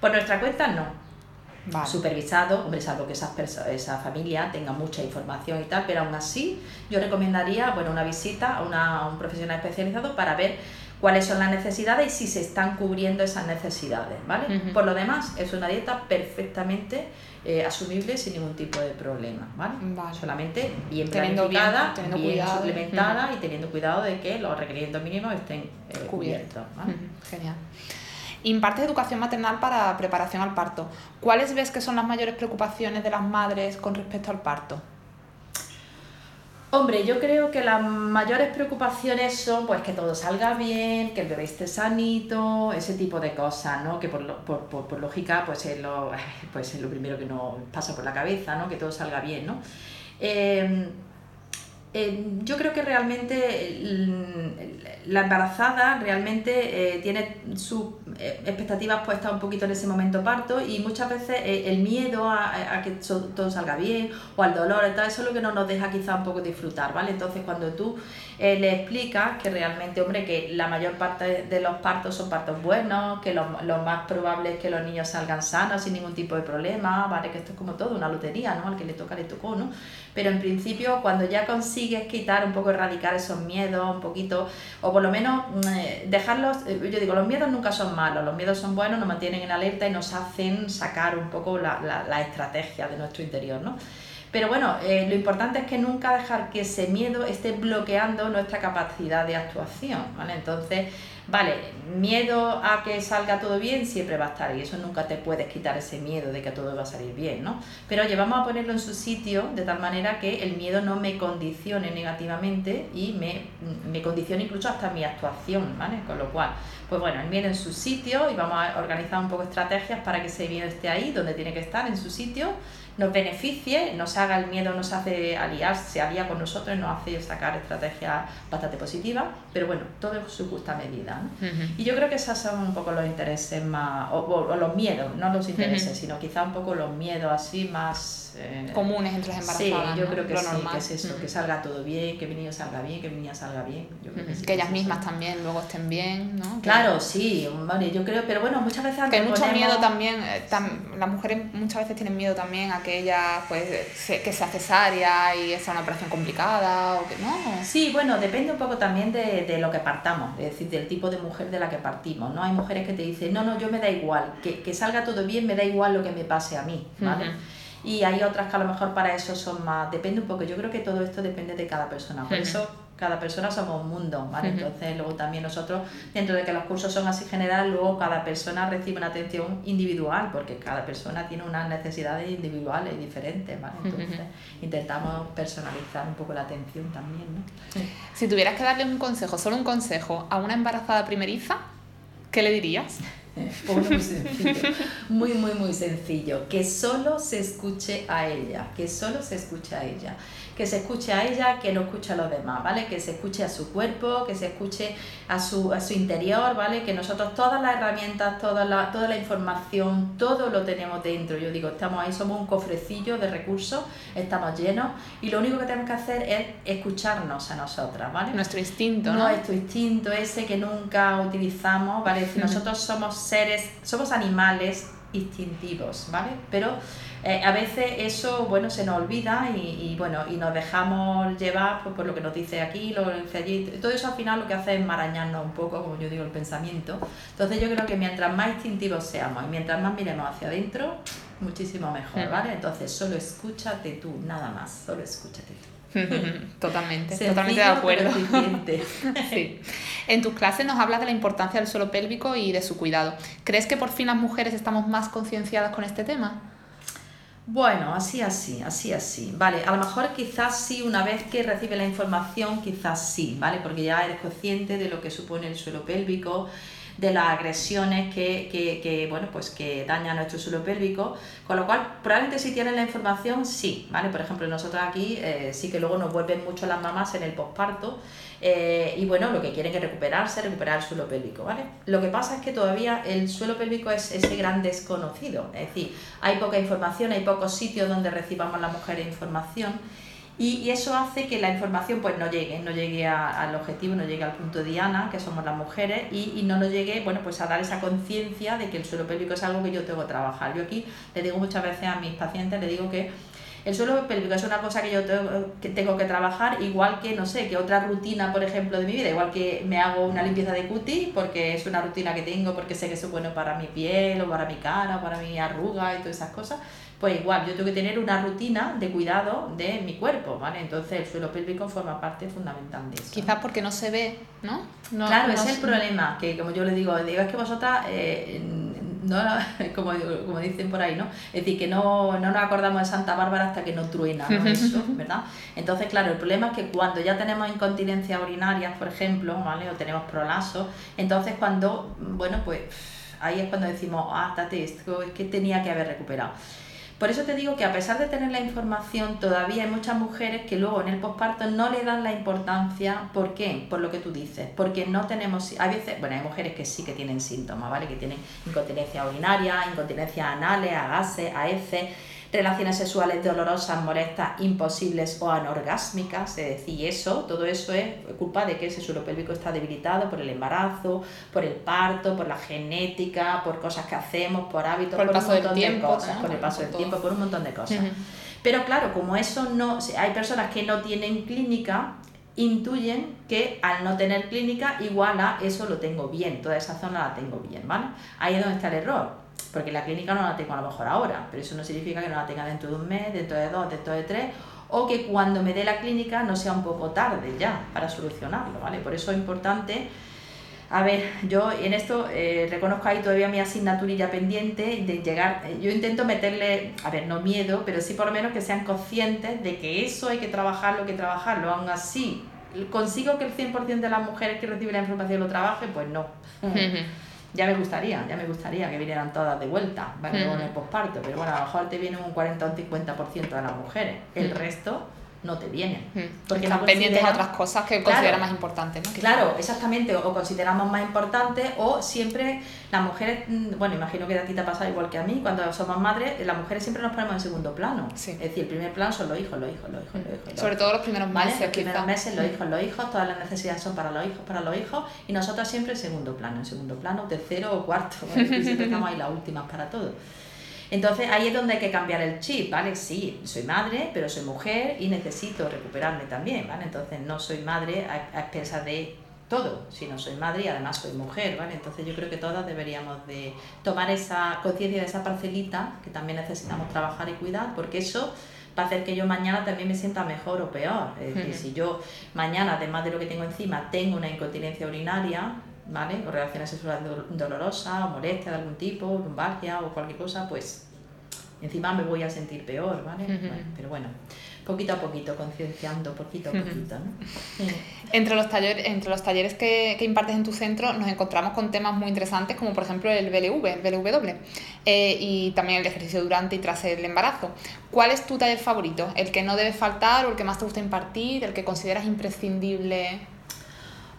por nuestra cuenta no. supervisado, hombre, salvo que esa, esa familia tenga mucha información y tal, pero aún así yo recomendaría bueno, una visita a, una, a un profesional especializado para ver cuáles son las necesidades y si se están cubriendo esas necesidades, ¿vale? Por lo demás, es una dieta perfectamente eh, asumible sin ningún tipo de problema, ¿vale? Solamente bien planificada, bien, suplementada y teniendo cuidado de que los requerimientos mínimos estén eh, cubiertos. ¿vale? Genial. Imparte educación maternal para preparación al parto. ¿Cuáles ves que son las mayores preocupaciones de las madres con respecto al parto? Hombre, yo creo que las mayores preocupaciones son pues que todo salga bien, que el bebé esté sanito, ese tipo de cosas, ¿no? Que por, por, por, lógica pues es, lo, pues es lo primero que nos pasa por la cabeza, ¿no? Que todo salga bien, ¿no? Eh, eh, yo creo que realmente la embarazada realmente eh, tiene sus eh, expectativas puestas un poquito en ese momento parto y muchas veces el miedo a, que todo salga bien o al dolor tal, eso es lo que no nos deja quizá un poco disfrutar, ¿vale? Entonces cuando tú le explicas que realmente, hombre, que la mayor parte de los partos son partos buenos, que lo, más probable es que los niños salgan sanos sin ningún tipo de problema, ¿vale? Que esto es como todo, una lotería, ¿no? Al que le toca le tocó, ¿no? Pero en principio cuando ya consigues quitar un poco, erradicar esos miedos un poquito, o por lo menos mm, dejarlos, eh, yo digo, los miedos nunca son malos, los miedos son buenos, nos mantienen en alerta y nos hacen sacar un poco la, la, la estrategia de nuestro interior, ¿no? Pero bueno, eh, lo importante es que nunca dejar que ese miedo esté bloqueando nuestra capacidad de actuación, ¿vale? Entonces, vale, miedo a que salga todo bien siempre va a estar y eso nunca te puedes quitar ese miedo de que todo va a salir bien, ¿no? Pero oye, vamos a ponerlo en su sitio de tal manera que el miedo no me condicione negativamente y me, me condicione incluso hasta mi actuación, ¿vale? Con lo cual, pues bueno, el miedo en su sitio y vamos a organizar un poco estrategias para que ese miedo esté ahí, donde tiene que estar, en su sitio nos beneficie, nos haga el miedo, nos hace aliar, se alía con nosotros, nos hace sacar estrategias bastante positivas, pero bueno, todo en su justa medida. Y yo creo que esos son un poco los intereses más, o, los miedos, no los intereses, sino quizá un poco los miedos así más... Eh, Comunes entre las embarazadas. Sí, yo creo que sí, que es eso, que salga todo bien, que mi niño salga bien, que mi niña salga bien. que, ellas mismas también luego estén bien, ¿no? Claro, sí, vale, yo creo, pero bueno, muchas veces... Que hay mucho miedo también, eh, las mujeres muchas veces tienen miedo también a que ella, pues, que sea cesárea y sea una operación complicada o que no. Sí, bueno, depende un poco también de, de lo que partamos, es decir, del tipo de mujer de la que partimos, ¿no? Hay mujeres que te dicen, no, no, yo me da igual, que, que salga todo bien, me da igual lo que me pase a mí, ¿vale? Y hay otras que a lo mejor para eso son más, depende un poco, yo creo que todo esto depende de cada persona, por eso cada persona somos un mundo, ¿vale? Entonces luego también nosotros, dentro de que los cursos son así general, luego cada persona recibe una atención individual, porque cada persona tiene unas necesidades individuales diferentes, ¿vale? Entonces intentamos personalizar un poco la atención también, ¿no? Si tuvieras que darle un consejo, solo un consejo, a una embarazada primeriza, ¿qué le dirías? muy sencillo, muy, muy, muy sencillo. Que solo se escuche a ella, que solo se escuche a ella que se escuche a ella, que no escuche a los demás, ¿vale? Que se escuche a su cuerpo, que se escuche a su, a su interior, ¿vale? Que nosotros todas las herramientas, toda la, toda la información, todo lo tenemos dentro. Yo digo, estamos ahí, somos un cofrecillo de recursos, estamos llenos y lo único que tenemos que hacer es escucharnos a nosotras, ¿vale? Nuestro instinto, ¿no? Nuestro instinto ese que nunca utilizamos, ¿vale? Si nosotros somos seres, somos animales instintivos, ¿vale? Pero eh, a veces eso, bueno, se nos olvida y, bueno, y nos dejamos llevar pues, por lo que nos dice aquí, lo que dice allí. Todo eso al final lo que hace es marañarnos un poco, como yo digo, el pensamiento. Entonces yo creo que mientras más instintivos seamos y mientras más miremos hacia adentro, muchísimo mejor, ¿vale? Entonces solo escúchate tú, nada más, solo escúchate tú. totalmente, totalmente de acuerdo. sí. En tus clases nos hablas de la importancia del suelo pélvico y de su cuidado. ¿Crees que por fin las mujeres estamos más concienciadas con este tema? Bueno, así, así, así, así. Vale, a lo mejor quizás sí, una vez que recibe la información, quizás sí, ¿vale? Porque ya eres consciente de lo que supone el suelo pélvico, de las agresiones que, que, que, bueno, pues que dañan nuestro suelo pélvico, con lo cual probablemente si tienes la información, sí, ¿vale? Por ejemplo, nosotros aquí eh, sí que luego nos vuelven mucho las mamás en el posparto eh, y bueno, lo que quieren es recuperarse, recuperar el suelo pélvico, ¿vale? Lo que pasa es que todavía el suelo pélvico es ese gran desconocido, es decir, hay poca información, hay pocos sitios donde recibamos las mujeres información y, eso hace que la información pues no llegue, no llegue al objetivo, no llegue al punto diana, que somos las mujeres, y, y no nos llegue bueno, pues a dar esa conciencia de que el suelo pélvico es algo que yo tengo que trabajar. Yo aquí le digo muchas veces a mis pacientes, le digo que el suelo pélvico es una cosa que yo tengo que, tengo que trabajar, igual que, no sé, que otra rutina, por ejemplo, de mi vida, igual que me hago una limpieza de cutis, porque es una rutina que tengo, porque sé que es bueno para mi piel, o para mi cara, o para mi arruga y todas esas cosas, pues igual, yo tengo que tener una rutina de cuidado de mi cuerpo, ¿vale? Entonces el suelo pélvico forma parte fundamental de eso. Quizás porque no se ve, ¿no? claro, es el problema, que como yo le digo, digo es que vosotras, eh, no, como, como dicen por ahí, ¿no? Es decir, que no, no nos acordamos de Santa Bárbara hasta que no truena, ¿no? Eso, ¿verdad? Entonces, claro, el problema es que cuando ya tenemos incontinencia urinaria, por ejemplo, ¿vale? O tenemos prolazo, entonces cuando, bueno, pues ahí es cuando decimos, ah, tate, esto es que tenía que haber recuperado. Por eso te digo que a pesar de tener la información, todavía hay muchas mujeres que luego en el posparto no le dan la importancia. ¿Por qué? Por lo que tú dices. Porque no tenemos. Hay veces, bueno, hay mujeres que sí que tienen síntomas, ¿vale? Que tienen incontinencia urinaria, incontinencia anales, a gases, a heces relaciones sexuales dolorosas, molestas, imposibles o anorgásmicas, es decir, eso, todo eso es culpa de que ese suelo pélvico está debilitado por el embarazo, por el parto, por la genética, por cosas que hacemos, por hábitos, por, el paso un montón de cosas, por el paso del tiempo, por un montón de cosas. Pero claro, como eso no, hay personas que no tienen clínica, intuyen que al no tener clínica igual a eso lo tengo bien, toda esa zona la tengo bien, ¿vale? Ahí es donde está el error porque la clínica no la tengo a lo mejor ahora, pero eso no significa que no la tenga dentro de un mes, dentro de dos, dentro de tres, o que cuando me dé la clínica no sea un poco tarde ya para solucionarlo, ¿vale? Por eso es importante, a ver, yo en esto eh, reconozco ahí todavía mi asignaturilla pendiente de llegar, eh, yo intento meterle, a ver, no miedo, pero sí por lo menos que sean conscientes de que eso hay que trabajarlo, hay que trabajarlo, aún así, ¿consigo que el 100% de las mujeres que reciben la información lo trabaje? Pues no. Ya me gustaría, ya me gustaría que vinieran todas de vuelta, ¿vale? Con el posparto, pero bueno, a lo mejor te viene un 40 o un 50% de las mujeres. El resto no te vienen. Porque están pendientes de otras cosas que consideran más importantes, ¿no? Claro, exactamente, o consideramos más importantes, o siempre las mujeres, mm, bueno, imagino que a ti te ha pasado igual que a mí, cuando somos madres, las mujeres siempre nos ponemos en segundo plano. Es decir, el primer plano son los hijos, los hijos, los hijos, los hijos. Sobre todo los primeros meses. Los primeros meses, los hijos, los hijos, todas las necesidades son para los hijos, para los hijos, y nosotros siempre en segundo plano, en segundo plano, tercero o cuarto, siempre estamos ahí las últimas para todo. Entonces ahí es donde hay que cambiar el chip, ¿vale? Sí, soy madre, pero soy mujer y necesito recuperarme también, ¿vale? Entonces no soy madre a, expensas de todo, sino soy madre y además soy mujer, ¿vale? Entonces yo creo que todas deberíamos de tomar esa conciencia de esa parcelita que también necesitamos trabajar y cuidar, porque eso va a hacer que yo mañana también me sienta mejor o peor. Es decir, si yo mañana, además de lo que tengo encima, tengo una incontinencia urinaria, ¿vale? O relaciones sexuales dolorosas, o molestia de algún tipo, lumbalgia o cualquier cosa, pues encima me voy a sentir peor, ¿vale? pero bueno, poquito a poquito, concienciando, poquito a poquito, ¿no? Entre los talleres, entre los talleres que, que, impartes en tu centro nos encontramos con temas muy interesantes como por ejemplo el BLV, el BLW, eh, y también el ejercicio durante y tras el embarazo. ¿Cuál es tu taller favorito? ¿El que no debe faltar o el que más te gusta impartir? ¿El que consideras imprescindible?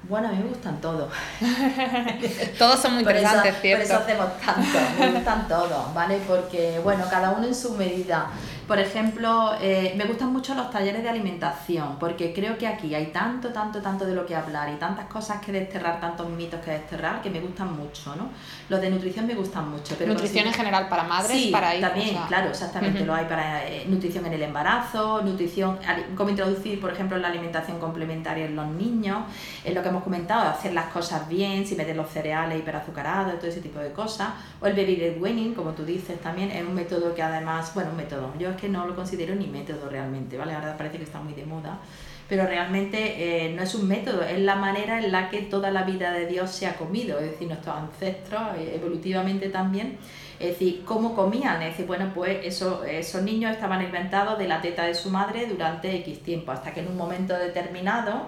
Bueno, a mí me gustan todos. todos son muy interesantes, ¿cierto? Por eso hacemos tanto, me gustan todos, ¿vale? Porque, bueno, cada uno en su medida. Por ejemplo, eh, me gustan mucho los talleres de alimentación, porque creo que aquí hay tanto, tanto, tanto de lo que hablar y tantas cosas que desterrar, tantos mitos que desterrar, que me gustan mucho, ¿no? Los de nutrición me gustan mucho. Pero nutrición en general para madres, sí, para hijos. también, claro, exactamente. Lo hay para eh, nutrición en el embarazo, nutrición, cómo introducir, por ejemplo, la alimentación complementaria en los niños, es lo que hemos comentado, hacer las cosas bien, si meter los cereales hiperazucarados, todo ese tipo de cosas. O el baby led weaning, como tú dices también, es un método que además, bueno, un método, yo que no lo considero ni método realmente, ¿vale? Ahora parece que está muy de moda, pero realmente eh, no es un método, es la manera en la que toda la vida de Dios se ha comido, es decir, nuestros ancestros eh, evolutivamente también, es decir, cómo comían, es decir, bueno, pues eso, esos niños estaban inventados de la teta de su madre durante X tiempo, hasta que en un momento determinado,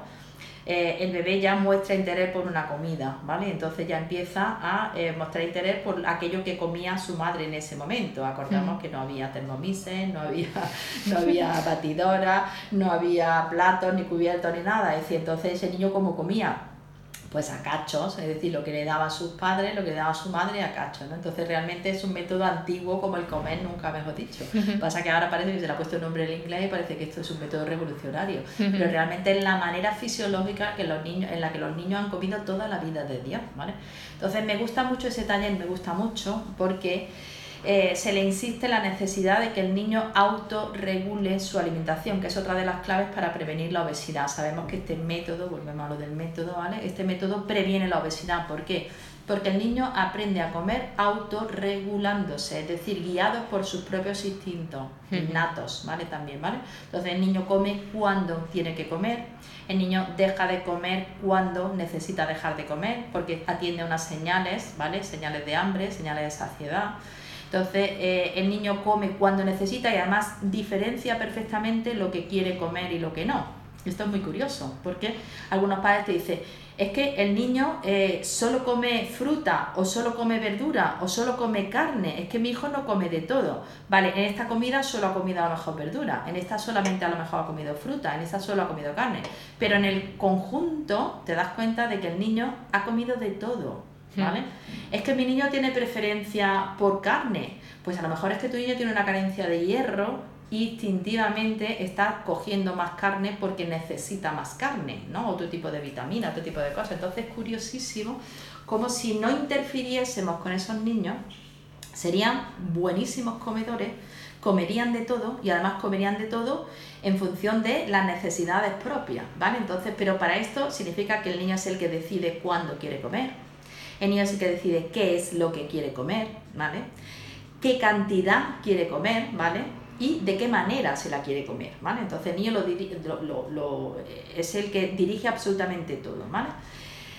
eh, el bebé ya muestra interés por una comida, ¿vale? Entonces ya empieza a eh, mostrar interés por aquello que comía su madre en ese momento. Acordamos que no había termomises, no había, no había batidora, no había platos, ni cubiertos, ni nada. Es decir, entonces ese niño cómo comía pues a cachos, es decir, lo que le daban sus padres, lo que le daba su madre a cachos, ¿no? Entonces realmente es un método antiguo como el comer, nunca mejor dicho. Pasa que ahora parece que se le ha puesto el nombre en inglés y parece que esto es un método revolucionario, pero realmente es la manera fisiológica que los niños, en la que los niños han comido toda la vida de Dios, ¿vale? Entonces me gusta mucho ese taller, me gusta mucho porque eh, se le insiste la necesidad de que el niño autorregule su alimentación, que es otra de las claves para prevenir la obesidad. Sabemos que este método, volvemos a lo del método, ¿vale? Este método previene la obesidad. ¿Por qué? Porque el niño aprende a comer autorregulándose, es decir, guiado por sus propios instintos innatos, ¿vale? También, ¿vale? Entonces el niño come cuando tiene que comer, el niño deja de comer cuando necesita dejar de comer, porque atiende a unas señales, ¿vale? Señales de hambre, señales de saciedad. Entonces, eh, el niño come cuando necesita y además diferencia perfectamente lo que quiere comer y lo que no. Esto es muy curioso, porque algunos padres te dicen, es que el niño eh, solo come fruta o solo come verdura o solo come carne, es que mi hijo no come de todo. Vale, en esta comida solo ha comido a lo mejor verdura, en esta solamente a lo mejor ha comido fruta, en esta solo ha comido carne, pero en el conjunto te das cuenta de que el niño ha comido de todo. ¿Vale? Es que mi niño tiene preferencia por carne. Pues a lo mejor es que tu niño tiene una carencia de hierro y instintivamente está cogiendo más carne porque necesita más carne, ¿no? Otro tipo de vitamina, otro tipo de cosas. Entonces es curiosísimo como si no interfiriésemos con esos niños, serían buenísimos comedores, comerían de todo y además comerían de todo en función de las necesidades propias, ¿vale? Entonces, pero para esto significa que el niño es el que decide cuándo quiere comer, el niño es el que decide qué es lo que quiere comer, ¿vale? Qué cantidad quiere comer, ¿vale? Y de qué manera se la quiere comer, ¿vale? Entonces el niño es el que dirige absolutamente todo, ¿vale?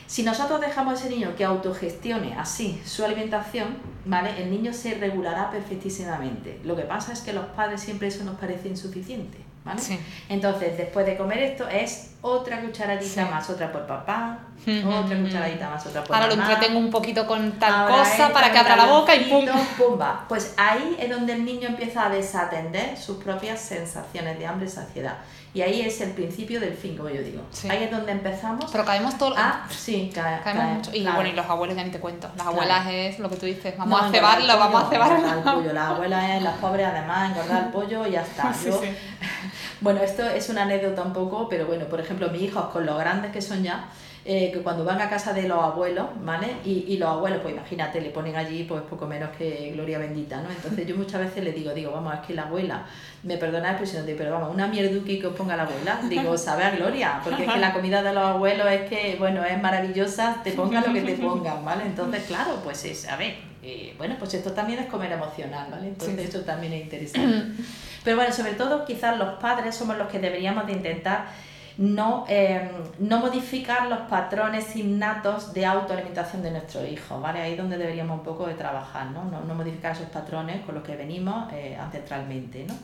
Si nosotros dejamos a ese niño que autogestione así su alimentación, ¿vale? El niño se regulará perfectísimamente. Lo que pasa es que los padres siempre eso nos parece insuficiente. ¿Vale? Sí. Entonces, después de comer esto, es otra cucharadita Sí. más, otra por papá, otra cucharadita más, otra por Ahora lo mamá. entretengo un poquito con tal Ahora cosa para que abra la boca y pum. pumba. Pues ahí es donde el niño empieza a desatender sus propias sensaciones de hambre y saciedad. Y ahí es el principio del fin, como yo digo. Sí. Ahí es donde empezamos Pero caemos todos. a... Sí, ca- Caemos cae- mucho. Y claro. bueno, y los abuelos ya ni te cuento. Las Claro. abuelas es lo que tú dices. Vamos No, a cebarlo, vamos a cebarlo. pollo. Las abuelas, es, las pobres además, engordar el pollo y ya está. Sí, Yo- sí. Bueno, esto es una anécdota un poco, pero bueno, por ejemplo, mis hijos con los grandes que son ya, eh, que cuando van a casa de los abuelos, ¿vale? Y, y los abuelos, pues imagínate, le ponen allí pues poco menos que gloria bendita, ¿no? Entonces yo muchas veces les digo, digo, vamos, es que la abuela, me perdona la expresión, pero vamos, una mierduki que os ponga la abuela, digo, sabe a gloria, porque es que la comida de los abuelos es que, bueno, es maravillosa, te pongan lo que te pongan, ¿vale? Entonces, claro, pues es, a ver, eh, bueno, pues esto también es comer emocional, ¿vale? Entonces Sí. esto también es interesante. Pero bueno, sobre todo quizás los padres somos los que deberíamos de intentar no, eh, no modificar los patrones innatos de autoalimentación de nuestros hijos, ¿vale? Ahí es donde deberíamos un poco de trabajar, ¿no? No, no modificar esos patrones con los que venimos eh, ancestralmente, ¿no?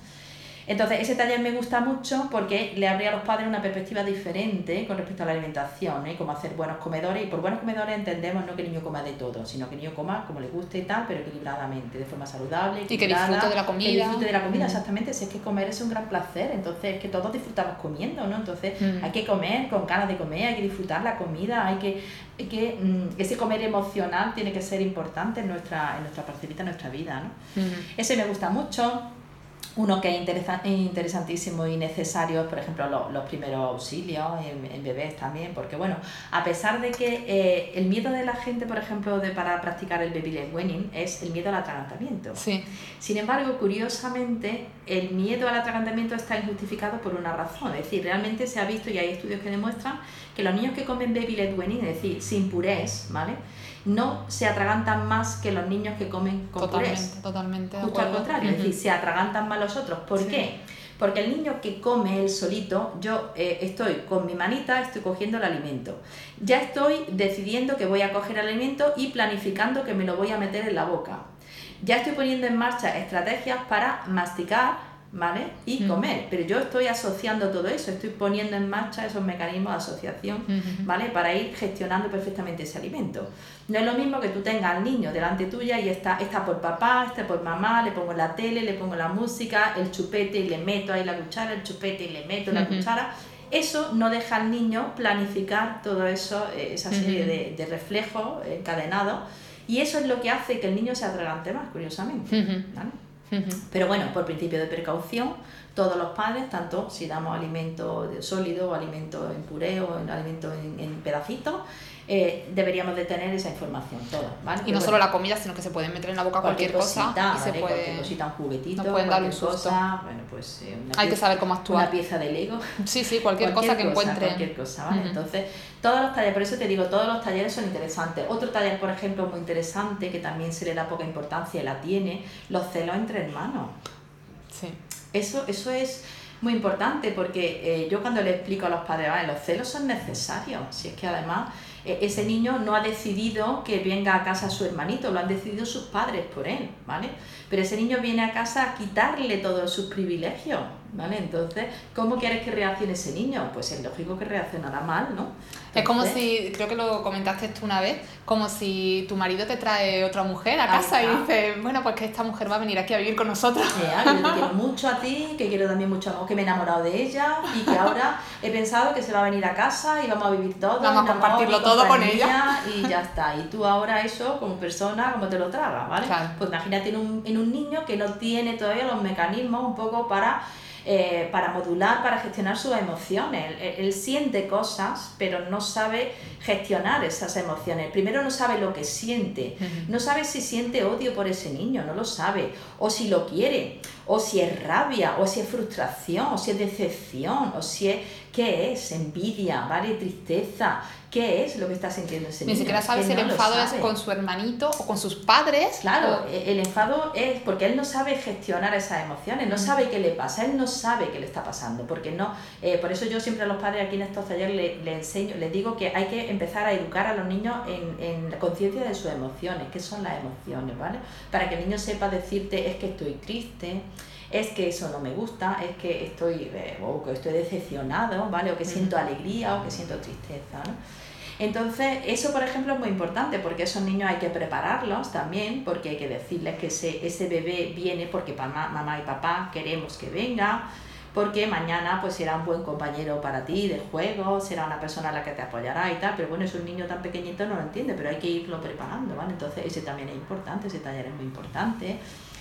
Entonces, ese taller me gusta mucho porque le abría a los padres una perspectiva diferente con respecto a la alimentación, ¿eh? Cómo hacer buenos comedores. Y por buenos comedores entendemos no que el niño coma de todo, sino que el niño coma como le guste y tal, pero equilibradamente, de forma saludable. que equilibrada, disfrute de la Que comida. disfrute de la comida, Mm. exactamente. Si es que comer es un gran placer, entonces es que todos disfrutamos comiendo, ¿no? Entonces Mm. hay que comer con ganas de comer, hay que disfrutar la comida, hay que, hay que mm, ese comer emocional tiene que ser importante en nuestra, en nuestra parcelita, en nuestra vida, ¿no? Ese me gusta mucho. Uno que es interesa- interesantísimo y necesario es, por ejemplo, lo- los primeros auxilios en, en bebés también, porque bueno, a pesar de que eh, el miedo de la gente, por ejemplo, de para practicar el baby led weaning es el miedo al atragantamiento. Sí. Sin embargo, curiosamente, el miedo al atragantamiento está injustificado por una razón. Es decir, realmente se ha visto y hay estudios que demuestran que los niños que comen baby led weaning, es decir, sin purés, ¿vale? No se atragantan más que los niños que comen con purés. Totalmente, totalmente. de Justo al contrario, es decir, se atragantan más los otros. ¿Por Sí. qué? Porque el niño que come él solito, yo eh, estoy con mi manita, estoy cogiendo el alimento. Ya estoy decidiendo que voy a coger el alimento y planificando que me lo voy a meter en la boca. Ya estoy poniendo en marcha estrategias para masticar, ¿vale? Y Mm. comer. Pero yo estoy asociando todo eso, estoy poniendo en marcha esos mecanismos de asociación. ¿vale? Para ir gestionando perfectamente ese alimento. No es lo mismo que tú tengas al niño delante tuya y está, está por papá, está por mamá, le pongo la tele, le pongo la música, el chupete y le meto ahí la cuchara, el chupete y le meto la cuchara. Eso no deja al niño planificar todo eso, eh, esa serie de, de reflejos encadenados. Y eso es lo que hace que el niño se atragante más, curiosamente. Ujú. Pero bueno, por principio de precaución, todos los padres, tanto si damos alimento sólido o alimento en puré o en alimento en, en pedacitos, eh, deberíamos de tener esa información, todos, ¿vale? Y no solo la comida, sino que se pueden meter en la boca cualquier, cosa cosita, y se puede... Cualquier cosita, un juguetito, nos pueden dar un cualquier susto. cosa, bueno, pues eh, una Hay que pieza- saber cómo una actuar. pieza de Lego, Sí, sí, cualquier, cosa que encuentren. Cualquier cosa, ¿vale? Entonces, todos los talleres, por eso te digo, todos los talleres son interesantes. Otro taller, por ejemplo, muy interesante, que también se le da poca importancia y la tiene, los celos entre hermanos. Eso, eso es muy importante porque eh, yo cuando le explico a los padres, vale, los celos son necesarios, si es que además eh, ese niño no ha decidido que venga a casa su hermanito, lo han decidido sus padres por él, ¿vale? Pero ese niño viene a casa a quitarle todos sus privilegios, ¿vale? Entonces, ¿cómo quieres que reaccione ese niño? Pues es lógico que reaccionará mal, ¿no? Es como si, creo que lo comentaste tú una vez, como si tu marido te trae otra mujer a casa y dices, bueno, pues que esta mujer va a venir aquí a vivir con nosotros. Mira, que yo te quiero mucho a ti, que quiero también mucho a que me he enamorado de ella y que ahora he pensado que se va a venir a casa y vamos a vivir todo. Vamos a compartirlo todo con compañía, Y ya está. Y tú ahora eso, como persona, como te lo tragas, ¿vale? Claro. Pues imagínate en un, en un niño que no tiene todavía los mecanismos un poco para, eh, para modular, para gestionar sus emociones. Él, él siente cosas, pero no sabe gestionar esas emociones. Primero no sabe lo que siente. No sabe si siente odio por ese niño, no lo sabe. O si lo quiere, o si es rabia, o si es frustración, o si es decepción, o si es, ¿qué es? Envidia, ¿vale? Tristeza. ¿Qué es lo que está sintiendo ese Ni niño? siquiera sabe si el no enfado es con su hermanito o con sus padres. Claro, o- e- el enfado es porque él no sabe gestionar esas emociones, no sabe qué le pasa, él no sabe qué le está pasando, porque no, eh, por eso yo siempre a los padres aquí en estos talleres les le enseño, les digo que hay que empezar a educar a los niños en, en la conciencia de sus emociones, qué son las emociones, ¿vale? Para que el niño sepa decirte es que estoy triste, es que eso no me gusta, es que estoy, eh, o que estoy decepcionado, ¿vale? O que siento alegría o que siento tristeza, ¿no? Entonces, eso, por ejemplo, es muy importante porque esos niños hay que prepararlos también, porque hay que decirles que ese, ese bebé viene porque mamá, mamá y papá queremos que venga, porque mañana pues será un buen compañero para ti de juego, será una persona a la que te apoyará y tal, pero bueno, es un niño tan pequeñito no lo entiende, pero hay que irlo preparando, ¿vale? Entonces ese también es importante, ese taller es muy importante,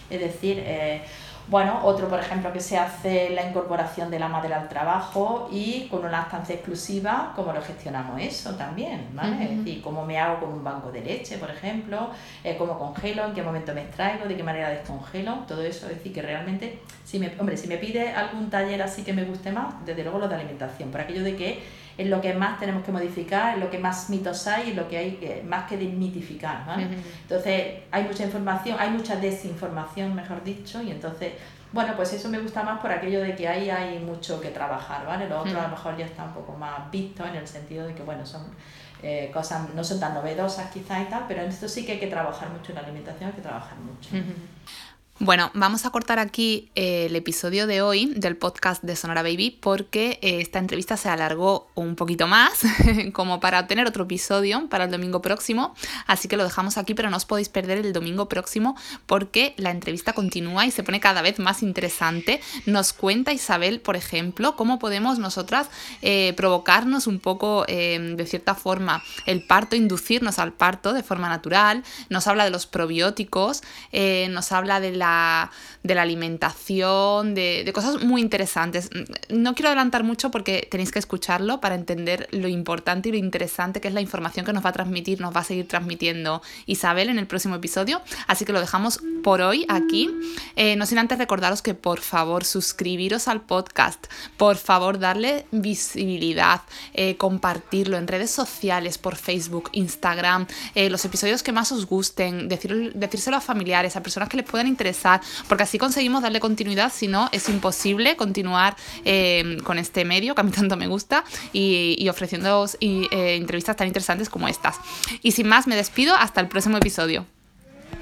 es decir, eh, bueno, otro, por ejemplo, que se hace la incorporación de la madre al trabajo y con una estancia exclusiva, cómo lo gestionamos eso también, ¿vale? Es decir, cómo me hago con un banco de leche, por ejemplo, eh, cómo congelo, en qué momento me extraigo, de qué manera descongelo, todo eso. Es decir, que realmente, si me, hombre, si me pide algún taller así que me guste más, desde luego lo de alimentación, por aquello de que es lo que más tenemos que modificar, es lo que más mitos hay, es lo que hay más que desmitificar. ¿vale? Entonces, hay mucha información, hay mucha desinformación, mejor dicho, y entonces, bueno, pues eso me gusta más por aquello de que ahí hay mucho que trabajar, ¿vale? Lo otro a lo mejor ya está un poco más visto en el sentido de que, bueno, son eh, cosas, no son tan novedosas quizá y tal, pero en esto sí que hay que trabajar mucho en la alimentación, hay que trabajar mucho. Bueno, vamos a cortar aquí eh, el episodio de hoy del podcast de Sonora Baby porque eh, esta entrevista se alargó un poquito más, como para obtener otro episodio para el domingo próximo. Así que lo dejamos aquí, pero no os podéis perder el domingo próximo porque la entrevista continúa y se pone cada vez más interesante. Nos cuenta Isabel, por ejemplo, cómo podemos nosotras eh, provocarnos un poco, de cierta forma, el parto, inducirnos al parto de forma natural. Nos habla de los probióticos, nos habla de la de la alimentación, de, cosas muy interesantes. No quiero adelantar mucho porque tenéis que escucharlo para entender lo importante y lo interesante que es la información que nos va a transmitir, nos va a seguir transmitiendo Isabel en el próximo episodio. Así que lo dejamos por hoy aquí. Eh, no sin antes recordaros que por favor suscribiros al podcast, por favor darle visibilidad, eh, compartirlo en redes sociales, por Facebook, Instagram, eh, los episodios que más os gusten, decir, decírselo a familiares, a personas que les puedan interesar porque así conseguimos darle continuidad, si no es imposible continuar eh, con este medio que a mí tanto me gusta y, y ofreciendo eh, entrevistas tan interesantes como estas. Y sin más, me despido hasta el próximo episodio.